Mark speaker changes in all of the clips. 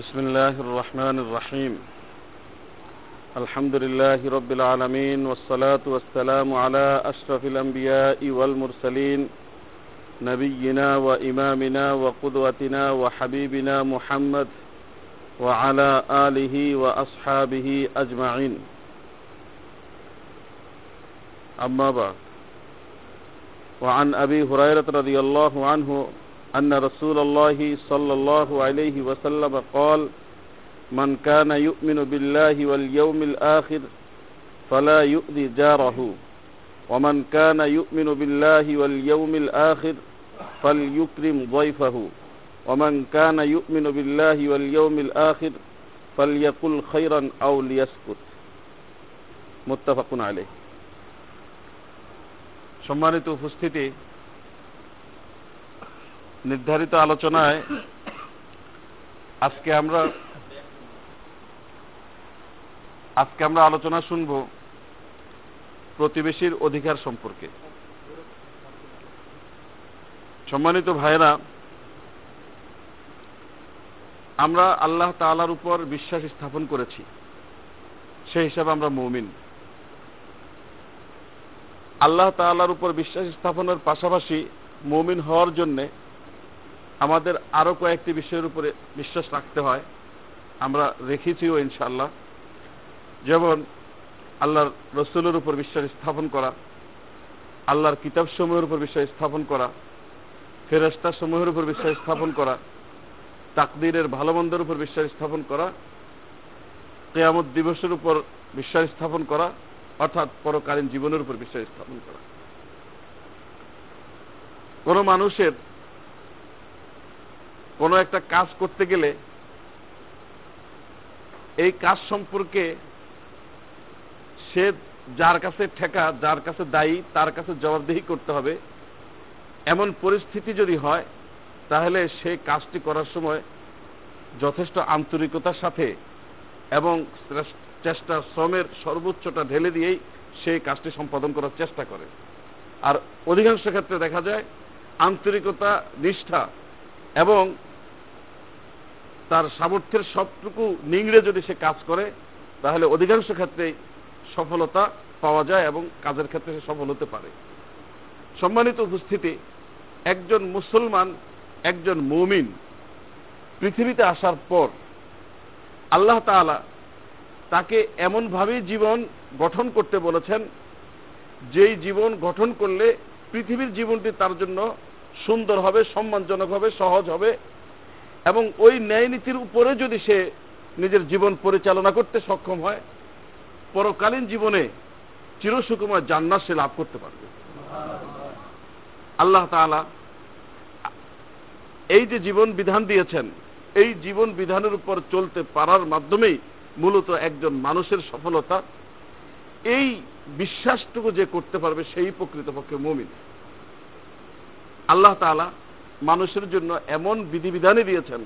Speaker 1: بسم الله الرحمن الرحيم. الحمد لله رب العالمين والصلاة والسلام على أشرف الأنبياء والمرسلين نبينا وإمامنا وقدوتنا وحبيبنا محمد وعلى آله وأصحابه أجمعين. أما بعد وعن أبي هريرة رضي الله عنه أن رسول الله صلى الله عليه وسلم قال من كان يؤمن بالله واليوم الآخر فلا يؤذي جاره ومن كان يؤمن بالله واليوم الآخر فليكرم ضيفه ومن كان يؤمن بالله واليوم الآخر فليقل خيرا أو ليسكت متفق عليه সম্মানিত উপস্থিতি নির্ধারিত আলোচনায় আজকে আমরা আজকে আমরা আলোচনা শুনব প্রতিবেশীর অধিকার সম্পর্কে। সম্মানিত ভাইরা আমরা আল্লাহ তালার উপর বিশ্বাস স্থাপন করেছি। সেই হিসাবে আমরা মৌমিন। আল্লাহ তালার উপর বিশ্বাস স্থাপনের পাশাপাশি মৌমিন হওয়ার জন্যে আমাদের আরও কয়েকটি বিষয়ের উপরে বিশ্বাস রাখতে হয়। আমরা রেখেছিও ইনশাল্লাহ যেমন আল্লাহর রসুলের উপর বিশ্বাস স্থাপন করা, আল্লাহর কিতাব সমূহের উপর বিশ্বাস স্থাপন করা ফেরস্তা সমূহের উপর বিশ্বাস স্থাপন করা, তাকদিরের ভালো মন্দের উপর বিশ্বাস স্থাপন করা, কেয়ামত দিবসের উপর বিশ্বাস স্থাপন করা, অর্থাৎ পরকালীন জীবনের উপর বিশ্বাস স্থাপন করা। কোন মানুষের কোনো একটা কাজ করতে গেলে এই কাজ সম্পর্কে সে যার কাছে ঠেকা, যার কাছে দায়ী, তার কাছে জবাবদেহি করতে হবে। এমন পরিস্থিতি যদি হয়, তাহলে সে কাজটি করার সময় যথেষ্ট আন্তরিকতার সাথে এবং চেষ্টা শ্রমের সর্বোচ্চটা ঢেলে দিয়েই সেই কাজটি সম্পাদন করার চেষ্টা করে। আর অধিকাংশ ক্ষেত্রে দেখা যায়, আন্তরিকতা, নিষ্ঠা এবং তার সামর্থ্যের সবটুকু নিংড়ে যদি সে কাজ করে, তাহলে অধিকাংশ ক্ষেত্রেই সফলতা পাওয়া যায় এবং কাজের ক্ষেত্রে সে সফল হতে পারে। সম্মানিত উপস্থিতি, একজন মুসলমান, একজন মুমিন পৃথিবীতে আসার পর আল্লাহ তাআলা তাকে এমনভাবেই জীবন গঠন করতে বলেছেন, যেই জীবন গঠন করলে পৃথিবীর জীবনটি তার জন্য সুন্দর হবে, সম্মানজনক হবে, সহজ হবে। এবং ওই ন্যায় নীতির উপরে যদি সে নিজের জীবন পরিচালনা করতে সক্ষম হয়, পরকালীন জীবনে চিরসুকুমার জান্নাত সে লাভ করতে পারবে। আল্লাহ তাআলা এই যে জীবন বিধান দিয়েছেন, এই জীবন বিধানের উপর চলতে পারার মাধ্যমেই মূলত একজন মানুষের সফলতা, এই বিশ্বাসটুকু যে করতে পারবে সেই প্রকৃতপক্ষে মমিন। আল্লাহ তাআলা মানুষের জন্য এমন বিধিবিধানই দিয়েছেন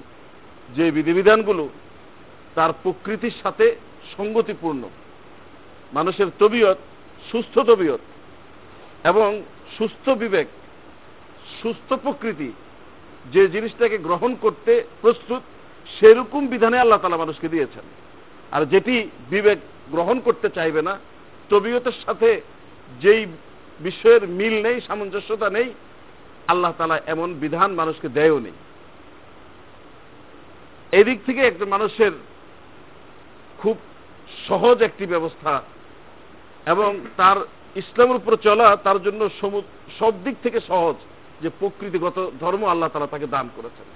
Speaker 1: যে বিধিবিধানগুলো তার প্রকৃতির সাথে সঙ্গতিপূর্ণ। মানুষের তবিয়ত, সুস্থ তবিয়ত এবং সুস্থ বিবেক, সুস্থ প্রকৃতি যে জিনিসটাকে গ্রহণ করতে প্রস্তুত, সেরকম বিধানে আল্লাহ তালা মানুষকে দিয়েছেন। আর যেটি বিবেক গ্রহণ করতে চাইবে না, তবিয়তের সাথে যেই বিষয়ের মিল নেই, সামঞ্জস্যতা নেই আল্লাহ তালা এমন বিধান মানুষকে দেয়ও নেই এদিক থেকে একটা মানুষের খুব সহজ একটি ব্যবস্থা এবং তার ইসলামের উপর চলা তার জন্য সব দিক থেকে সহজ যে প্রকৃতিগত ধর্ম আল্লাহ তালা তাকে দান করেছেন।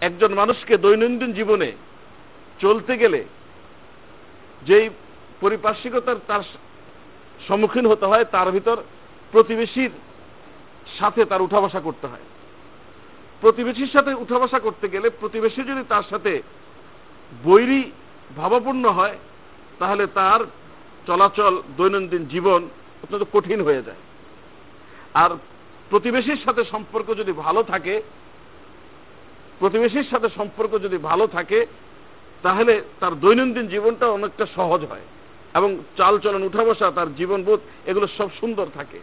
Speaker 1: একজন মানুষকে দৈনন্দিন জীবনে চলতে গেলে যেই পরিপার্শ্বিকতার তার সম্মুখীন হতে হয় তার ভিতর প্রতিবেশীর সাথে তার উঠা বসা করতে হয়। প্রতিবেশীর সাথে উঠা বসা করতে গেলে প্রতিবেশী যদি তার সাথে বৈরী, ভাবাপূর্ণ হয়, তাহলে তার চলাচল, দৈনন্দিন জীবন অত্যন্ত কঠিন হয়ে যায়। আর প্রতিবেশীর সাথে সম্পর্ক যদি ভালো থাকে, প্রতিবেশীর সাথে সম্পর্ক যদি ভালো থাকে, তাহলে তার দৈনন্দিন জীবনটা অনেকটা সহজ হয় এবং চালচলন উঠা বসা তার জীবনবোধ এগুলো সব সুন্দর থাকে।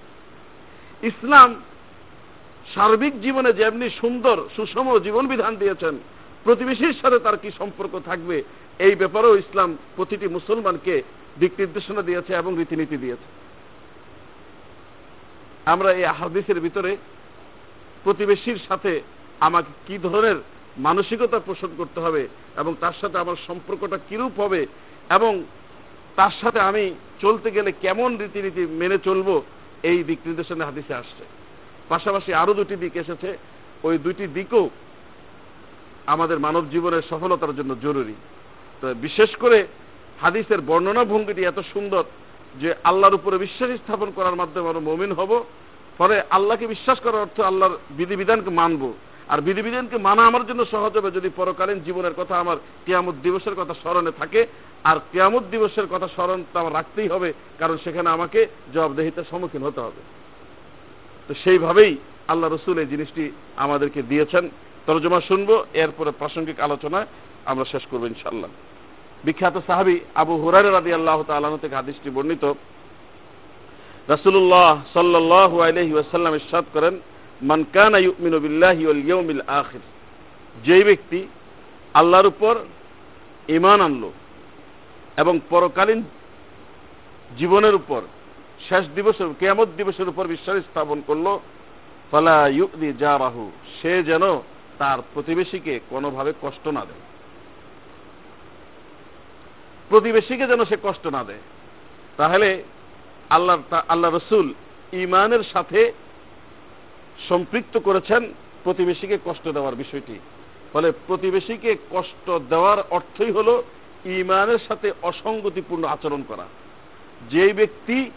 Speaker 1: ইসলাম সার্বিক জীবনে যেমনি সুন্দর, সুষম জীবন বিধান দিয়েছেন, প্রতিবেশীর সাথে তার কি সম্পর্ক থাকবে, এই ব্যাপারেও ইসলাম প্রতিটি মুসলমানকে দিক নির্দেশনা দিয়েছে এবং রীতিনীতি দিয়েছে। আমরা এই হাদিসের ভিতরে প্রতিবেশীর সাথে আমাকে কি ধরনের মানসিকতা পোষণ করতে হবে এবং তার সাথে আমার সম্পর্কটা কিরূপ হবে এবং তার সাথে আমি চলতে গেলে কেমন রীতিনীতি মেনে চলবো এই দিক নির্দেশনা হাদিসে আসছে। পাশাপাশি আরও দুটি দিক এসেছে। ওই দুটি দিকও আমাদের মানব জীবনের সফলতার জন্য জরুরি। তো বিশেষ করে হাদিসের বর্ণনা ভঙ্গিটি এত সুন্দর যে আল্লাহর উপরে বিশ্বাস স্থাপন করার মাধ্যমে আমরা মমিন হব। ফলে আল্লাহকে বিশ্বাস করার অর্থ আল্লাহর বিধিবিধানকে মানব। আর বিধিবিধানকে মানা আমার জন্য সহজ হবে যদি পরকালীন জীবনের কথা আমার কিয়ামত দিবসের কথা স্মরণে থাকে। আর কিয়ামত দিবসের কথা স্মরণ তো আমার রাখতেই হবে, কারণ সেখানে আমাকে জবাবদেহিতার সম্মুখীন হতে হবে। তো সেইভাবেই আল্লাহ রসুল এই জিনিসটি আমাদেরকে দিয়েছেন। তরজমা শুনব, এরপরে প্রাসঙ্গিক আলোচনা আমরা শেষ করব ইনশাল্লাহ বিখ্যাত সাহাবি আবু হুরার রাদি আল্লাহ তালন থেকে হাদিসটি বর্ণিত। রাসুল্লাহ সাল্লাহ আলহি ওয়াসাল্লাম ইসাদ করেন মান কানা ইউমিনু বিল্লাহি ওয়াল ইয়াউমিল আখির। যেই ব্যক্তি আল্লাহর উপর ঈমান আনলো এবং পরকালীন জীবনের উপর, শেষ দিবসের, কেয়ামত দিবসের উপর বিশ্বাস স্থাপন করল, ফালা যা রাহু সে যেন তার প্রতিবেশীকে কোনোভাবে কষ্ট না দেয়। প্রতিবেশীকে যেন সে কষ্ট না দেয়। তাহলে আল্লাহ আল্লাহ রসুল ইমানের সাথে সম্পৃক্ত করেছেন প্রতিবেশীকে কষ্ট দেওয়ার বিষয়টি। ফলে প্রতিবেশীকে কষ্ট দেওয়ার অর্থই হল ইমানের সাথে অসঙ্গতিপূর্ণ আচরণ করা। যে ব্যক্তি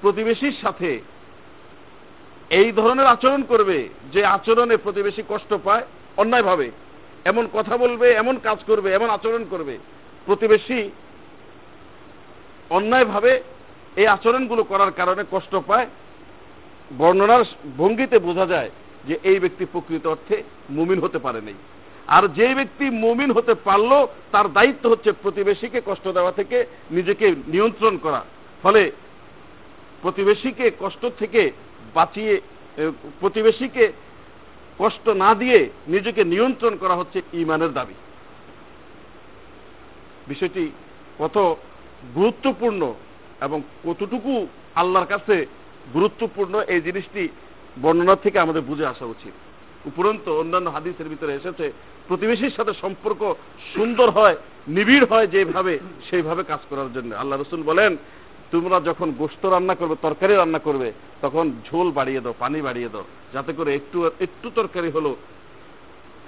Speaker 1: প্রতিবেশীর সাথে এই ধরনের আচরণ করবে, যে আচরণে প্রতিবেশী কষ্ট পায় অন্যায়ভাবে এমন কথা বলবে, এমন কাজ করবে, এমন আচরণ করবে, প্রতিবেশী অন্যায়ভাবে এই আচরণগুলো করার কারণে কষ্ট পায় বর্ণনার ভঙ্গিতে বোঝা যায় যে এই ব্যক্তি প্রকৃত অর্থে মুমিন হতে পারে নাই। আর যে ব্যক্তি মুমিন হতে পারল, তার দায়িত্ব হচ্ছে প্রতিবেশীকে কষ্ট দেওয়া থেকে নিজেকে নিয়ন্ত্রণ করা। ফলে প্রতিবেশীকে কষ্ট থেকে বাঁচিয়ে প্রতিবেশীকে কষ্ট না দিয়ে নিজেকে নিয়ন্ত্রণ করা হচ্ছে ইমানের দাবি। বিষয়টি কত গুরুত্বপূর্ণ এবং কতটুকু আল্লাহর কাছে গুরুত্বপূর্ণ এই জিনিসটি বর্ণনা থেকে আমাদের বুঝে আসা উচিত। উপরন্ত অন্যান্য হাদিসের ভিতরে এসেছে, প্রতিবেশীর সাথে সম্পর্ক সুন্দর হয়, নিবিড় হয় যেভাবে, সেইভাবে কাজ করার জন্য। আল্লাহ রসুল বলেন, তোমরা যখন গোস্ত রান্না করবে, তরকারি রান্না করবে, তখন ঝোল বাড়িয়ে দাও, পানি বাড়িয়ে দাও, যাতে করে একটু একটু তরকারি হলো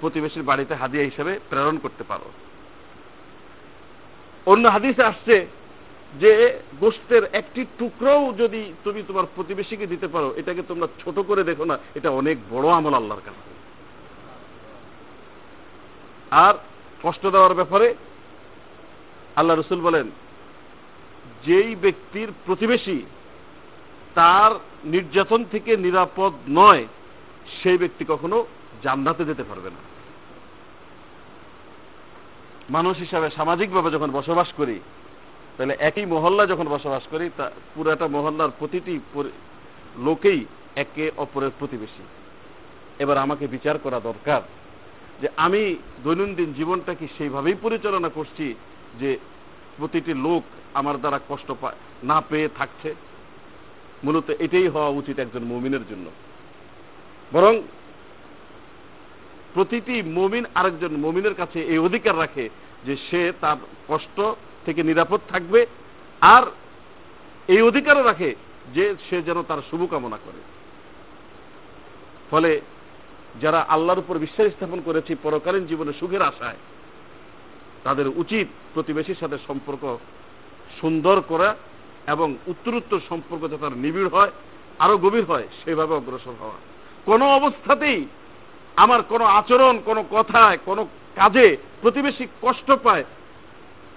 Speaker 1: প্রতিবেশীর বাড়িতে হাদিয়া হিসেবে প্রেরণ করতে পারো। অন্য হাদিসে আসছে যে গোস্তের একটি টুকরোও যদি তুমি তোমার প্রতিবেশীকে দিতে পারো, এটাকে তোমরা ছোট করে দেখো না, এটা অনেক বড় আমল আল্লাহর কাছে আর কষ্ট দেওয়ার ব্যাপারে আল্লাহ রসুল বলেন, যেই ব্যক্তির প্রতিবেশী তার নির্যাতন থেকে নিরাপদ নয়, সেই ব্যক্তি কখনো জান্নাতে যেতে পারবে না। মানুষ হিসাবে সামাজিকভাবে যখন বসবাস করি তাহলে একই মহল্লা যখন বসবাস করি, তা পুরাটা মহল্লার প্রতিটি লোকেই একে অপরের প্রতিবেশী। এবার আমাকে বিচার করা দরকার যে আমি দৈনন্দিন জীবনটা কি সেইভাবেই পরিচালনা করছি যে প্রতিটি লোক আমার দ্বারা কষ্ট পায় না পেয়ে থাকছে। মূলত এটাই হওয়া উচিত একজন মুমিনের জন্য। বরং প্রতিটি মুমিন আরেকজন মুমিনের কাছে এই অধিকার রাখে যে সে তার কষ্ট থেকে নিরাপদ থাকবে আর এই অধিকারও রাখে যে সে যেন তার শুভকামনা করে। ফলে যারা আল্লাহর উপর বিশ্বাস স্থাপন করেছে পরকালীন জীবনে সুখের আশায়, তাদের উচিত প্রতিবেশীর সাথে সম্পর্ক সুন্দর করা এবং উত্তরোত্তর সম্পর্ক যাতে নিবিড় হয়, আরও গভীর হয়, সেভাবে অগ্রসর হওয়া। কোনো অবস্থাতেই আমার কোনো আচরণ, কোনো কথায়, কোনো কাজে প্রতিবেশী কষ্ট পায়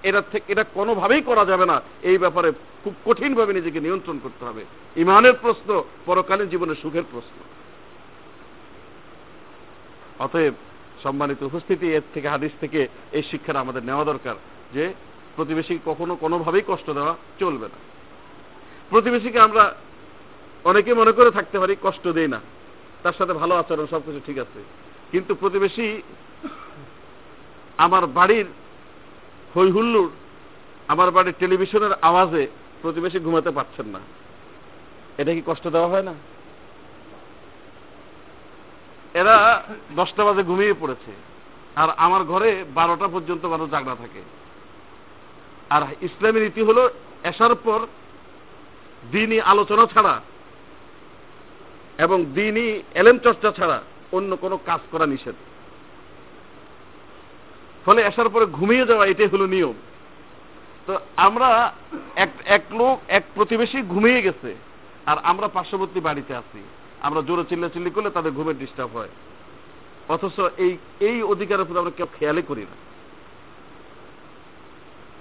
Speaker 1: এটা থেকে এটা কোনোভাবেই করা যাবে না। এই ব্যাপারে খুব কঠিনভাবে নিজেকে নিয়ন্ত্রণ করতে হবে। ইমানের প্রশ্ন, পরকালীন জীবনের সুখের প্রশ্ন। অতএব সম্মানিত উপস্থিতি, এর থেকে, হাদিস থেকে এই শিক্ষাটা আমাদের নেওয়া দরকার যে প্রতিবেশীকে কখনো কোনোভাবেই কষ্ট দেওয়া চলবে না। প্রতিবেশীকে আমরা অনেকে মনে করে থাকতে পারি কষ্ট দেই না। তার সাথে ভালো আচরণ সবকিছু ঠিক আছে। কিন্তু প্রতিবেশী আমার বাড়ির হই হুল্লুর আমার বাড়ির টেলিভিশনের আওয়াজে প্রতিবেশী ঘুমাতে পারছেন না। এটা কি কষ্ট দেওয়া হয় না? এরা দশটা বাজে ঘুমিয়ে পড়েছে আর আমার ঘরে বারোটা পর্যন্ত মানুষ জাগনা থাকে। আর ইসলামী রীতি হলো, এসার পর দিনই আলোচনা ছাড়া এবং দিনই এলেম চর্চা ছাড়া অন্য কোনো কাজ করা নিষেধ। ফলে আসার পরে ঘুমিয়ে যাওয়া এটাই হলো নিয়ম। তো আমরা এক এক লোক, এক প্রতিবেশী ঘুমিয়ে গেছে, আর আমরা পার্শ্ববর্তী বাড়িতে আছি। আমরা জোরে চিল্লাচিল্লি করলে তাদের ঘুমের ডিস্টার্ব হয়। অথচ এই এই অধিকারের প্রতি আমরা কেউ খেয়ালই করি না।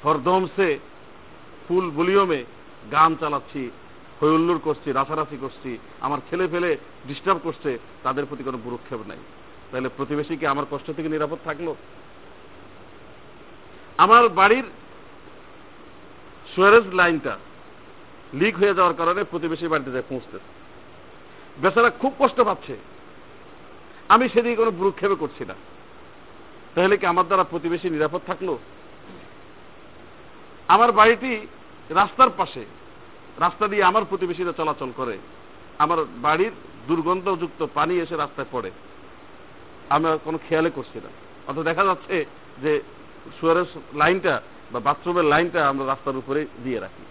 Speaker 1: হরদমসে ফুল ভলিউমে গান চালাচ্ছি হৈল্লুর করছি রাফারাফি করছি, আমার ছেলে ফেলে ডিস্টার্ব করছে, তাদের প্রতি কোনো ভুরুক্ষেপ নাই। তাহলে প্রতিবেশী কি আমার কষ্ট থেকে নিরাপদ থাকল? আমার বাড়ির সুয়ারেজ লাইনটা লিক হয়ে যাওয়ার কারণে প্রতিবেশী বাড়িতে যায় পৌঁছতেছে। বেচারা খুব কষ্ট পাচ্ছে। আমি সেদিকে কোনো ভ্রুক্ষেপে করছি না। তাহলে কি আমার দ্বারা প্রতিবেশী নিরাপদ থাকল? আমার বাড়িটি রাস্তার পাশে। রাস্তা দিয়ে আমার প্রতিবেশীরা চলাচল করে। আমার বাড়ির দুর্গন্ধযুক্ত পানি এসে রাস্তায় পড়ে। আমি কোনো খেয়ালে করছি না। অত দেখা যাচ্ছে যে সুয়ারের লাইনটা বা বাথরুমের লাইনটা আমরা রাস্তার উপরে দিয়ে রাখি।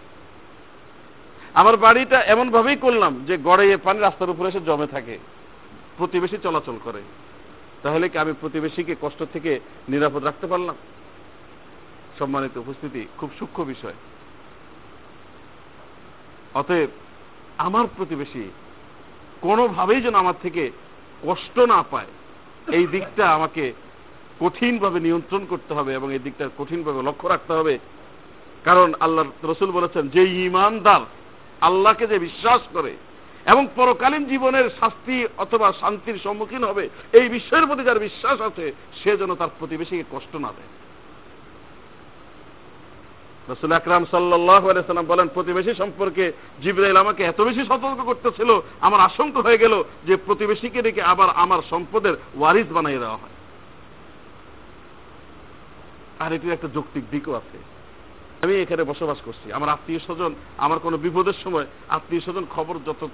Speaker 1: আমার বাড়িটা এমন ভাবেই করলাম যে গড়ে পানি রাস্তার উপরে এসে জমে থাকে, প্রতিবেশী চলাচল করে। তাহলে কি আমি প্রতিবেশীকে কষ্ট থেকে নিরাপদ রাখতে পারলাম? সম্মানিত উপস্থিতি, খুব সূক্ষ্ম বিষয়। অতএব আমার প্রতিবেশী কোনোভাবেই যেন আমার থেকে কষ্ট না পায়, এই দিকটা আমাকে কঠিনভাবে নিয়ন্ত্রণ করতে হবে এবং এই দিকটা কঠিনভাবে লক্ষ্য রাখতে হবে। কারণ আল্লাহ রসুল বলেছেন যে ইমানদার আল্লাহকে যে বিশ্বাস করে এবং পরকালীন জীবনের শাস্তি অথবা শান্তির সম্মুখীন হবে, এই বিষয়ের প্রতি যার বিশ্বাস আছে, সে যেন তার প্রতিবেশীকে কষ্ট না দেয়। রসুল আকরাম সাল্লাম বলেন, প্রতিবেশী সম্পর্কে জিব্রাইল আমাকে এত বেশি সতর্ক করতেছিল, আমার আশঙ্কা হয়ে গেল যে প্রতিবেশীকে রেখে আবার আমার সম্পদের ওয়ারিস বানাই দেওয়া হয়। আর এটির একটা যৌক্তিক দিকও আছে। আমি এখানে বসবাস করছি। আমার আত্মীয় স্বজন, আমার কোনো বিপদের সময় আত্মীয় স্বজন খবর যত,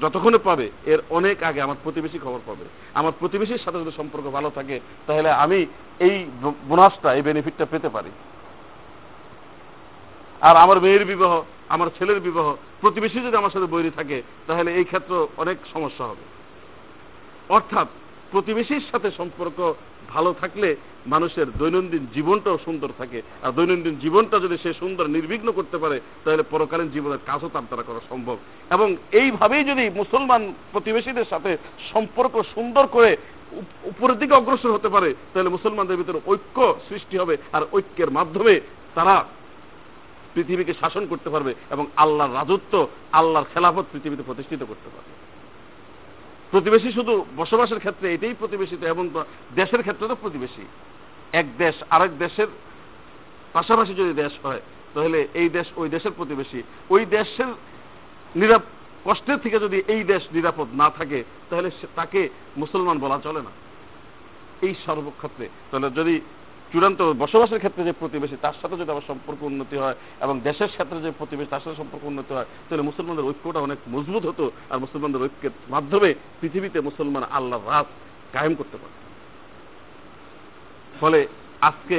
Speaker 1: যতক্ষণে পাবে, এর অনেক আগে আমার প্রতিবেশী খবর পাবে। আমার প্রতিবেশীর সাথে যদি সম্পর্ক ভালো থাকে, তাহলে আমি এই বোনাসটা, এই বেনিফিটটা পেতে পারি। আর আমার মেয়ের বিবাহ, আমার ছেলের বিবাহ, প্রতিবেশী যদি আমার সাথে বৈরী থাকে, তাহলে এই ক্ষেত্রে অনেক সমস্যা হবে। অর্থাৎ প্রতিবেশীর সাথে সম্পর্ক ভালো থাকলে মানুষের দৈনন্দিন জীবনটাও সুন্দর থাকে। আর দৈনন্দিন জীবনটা যদি সে সুন্দর, নির্বিঘ্ন করতে পারে, তাহলে পরকালীন জীবনের কাজও তার দ্বারা করা সম্ভব। এবং এইভাবেই যদি মুসলমান প্রতিবেশীদের সাথে সম্পর্ক সুন্দর করে উপরের দিকে অগ্রসর হতে পারে, তাহলে মুসলমানদের ভিতরে ঐক্য সৃষ্টি হবে। আর ঐক্যের মাধ্যমে তারা পৃথিবীকে শাসন করতে পারবে এবং আল্লাহর রাজত্ব, আল্লাহর খেলাফত পৃথিবীতে প্রতিষ্ঠিত করতে পারবে। প্রতিবেশী শুধু বসবাসের ক্ষেত্রে এটাই প্রতিবেশী এবং দেশের ক্ষেত্রে তো প্রতিবেশী। এক দেশ আরেক দেশের পাশাপাশি যদি দেশ হয়, তাহলে এই দেশ ওই দেশের প্রতিবেশী। ওই দেশের নিরাপ, কষ্টের থেকে যদি এই দেশ নিরাপদ না থাকে, তাহলে তাকে মুসলমান বলা চলে না। এই সর্বক্ষেত্রে। তাহলে যদি চূড়ান্ত বসবাসের ক্ষেত্রে যে প্রতিবেশী, তার সাথে যদি আমার সম্পর্ক উন্নতি হয় এবং দেশের ক্ষেত্রে যে প্রতিবেশী, তার সাথে সম্পর্ক উন্নতি হয়, তাহলে মুসলমানদের ঐক্যটা অনেক মজবুত হতো আর মুসলমানদের ঐক্যের মাধ্যমে পৃথিবীতে মুসলমান আল্লাহ রাত কায়েম করতে পারে ফলে আজকে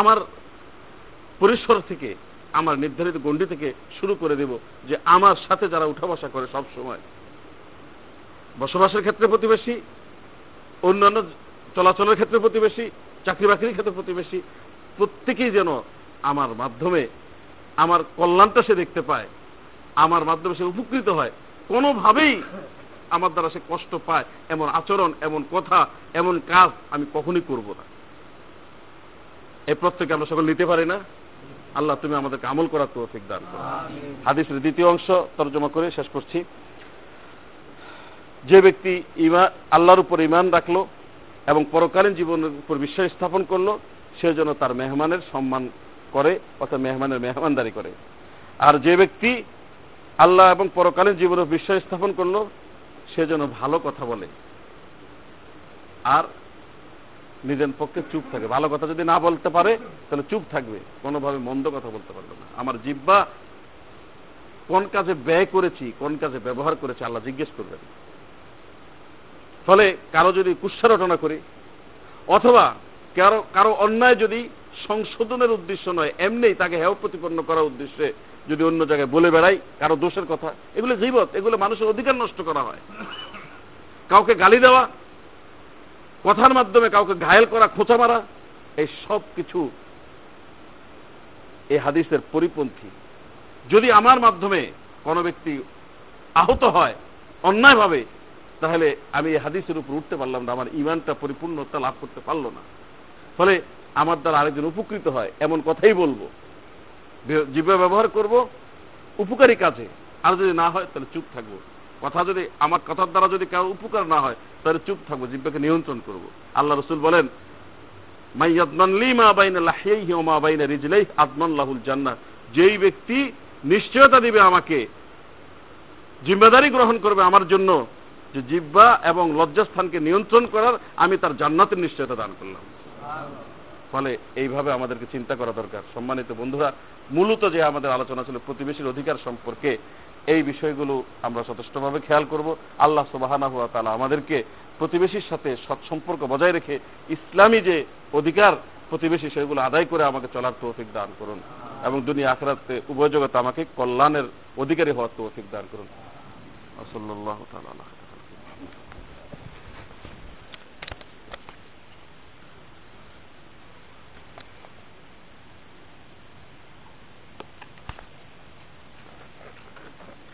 Speaker 1: আমার পরিসর থেকে, আমার নির্ধারিত গণ্ডি থেকে শুরু করে দেব যে আমার সাথে যারা উঠা বসা করে সব সময়। বসবাসের ক্ষেত্রে প্রতিবেশী, অন্যান্য চলাচলের ক্ষেত্রে প্রতিবেশী চাকরি বাকরির ক্ষেত্রে প্রতিবেশী, প্রত্যেকেই যেন আমার মাধ্যমে আমার কল্যাণটা সে দেখতে পায়, আমার মাধ্যমে সে উপকৃত হয়, কোনোভাবেই আমার দ্বারা সে কষ্ট পায়, এমন আচরণ, এমন কথা, এমন কাজ আমি কখনই করব না। এই প্রত্যেকে আমরা সকল নিতে পারি না। আল্লাহ তুমি আমাদেরকে আমল করার তৌফিক দান করো। হাদিসের দ্বিতীয় অংশ তর্জমা করে শেষ করছি। যে ব্যক্তি ইমান আল্লাহর উপর ইমান রাখল এবং পরকালীন জীবনের উপর বিশ্বাস স্থাপন করল, সে যেন তার মেহমানের সম্মান করে অর্থাৎ মেহমানের মেহমানদারি করে। আর যে ব্যক্তি আল্লাহ এবং পরকালীন জীবনের বিশ্বাস স্থাপন করল, সে যেন ভালো কথা বলে। আর নিজের পক্ষে চুপ থাকে। ভালো কথা যদি না বলতে পারে, তাহলে চুপ থাকবে। কোনোভাবে মন্দ কথা বলতে পারবে না। আমার জিব্বা কোন কাজে ব্যয় করেছি, কোন কাজে ব্যবহার করেছি, আল্লাহ জিজ্ঞেস করবেন। ফলে কারও যদি কুৎসারটনা করি, অথবা কারও কারও অন্যায় যদি সংশোধনের উদ্দেশ্য নয়, এমনি তাকে হেয় প্রতিপন্ন করার উদ্দেশ্যে যদি অন্য জায়গায় বলে বেড়াই, কারও দোষের কথা, এগুলো জীবত এগুলো মানুষের অধিকার নষ্ট করা হয়। কাউকে গালি দেওয়া কথার মাধ্যমে কাউকে ঘায়েল করা, খোঁচা মারা, এই সব কিছু এই হাদিসের পরিপন্থী। যদি আমার মাধ্যমে কোনো ব্যক্তি আহত হয়, অন্যায়ভাবে, তাহলে আমি এই হাদিসের উপর উঠতে পারলাম না, আমার ইমানটা, পরিপূর্ণতা লাভ করতে পারল না। ফলে আমার দ্বারা আরেকজন উপকৃত হয়, এমন কথাই বলব। জীবন ব্যবহার করব, উপকারী কাজে। আর যদি না হয়, তাহলে চুপ থাকব। কথা যদি, আমার কথার দ্বারা যদি কারও উপকার না হয়, তাহলে চুপ থাকব, জিব্বাকে নিয়ন্ত্রণ করব। আল্লাহ রসুল বলেন যেই ব্যক্তি নিশ্চয়তা দিবে আমাকে গ্রহণ করবে আমার জন্য, যে জিব্বা এবং লজ্জাস্থানকে নিয়ন্ত্রণ করার আমি তার জান্নাতের নিশ্চয়তা দান করলাম। ফলে এইভাবে আমাদেরকে চিন্তা করা দরকার। সম্মানিত বন্ধুরা, মূলত যে আমাদের আলোচনা ছিল, প্রতিবেশীর অধিকার সম্পর্কে এই বিষয়গুলো আমরা যথেষ্টভাবে খেয়াল করব। আল্লাহ সুবাহানা হুয়া তালা আমাদেরকে প্রতিবেশীর সাথে সৎসম্পর্ক বজায় রেখে ইসলামী যে অধিকার, প্রতিবেশী সেগুলো আদায় করে আমাকে চলার তৌফিক দান করুন এবং দুনিয়া আখরাতে উভয় জগতে আমাকে কল্যাণের অধিকারী হওয়ার তৌফিক দান করুন। আসল্লাহ তালা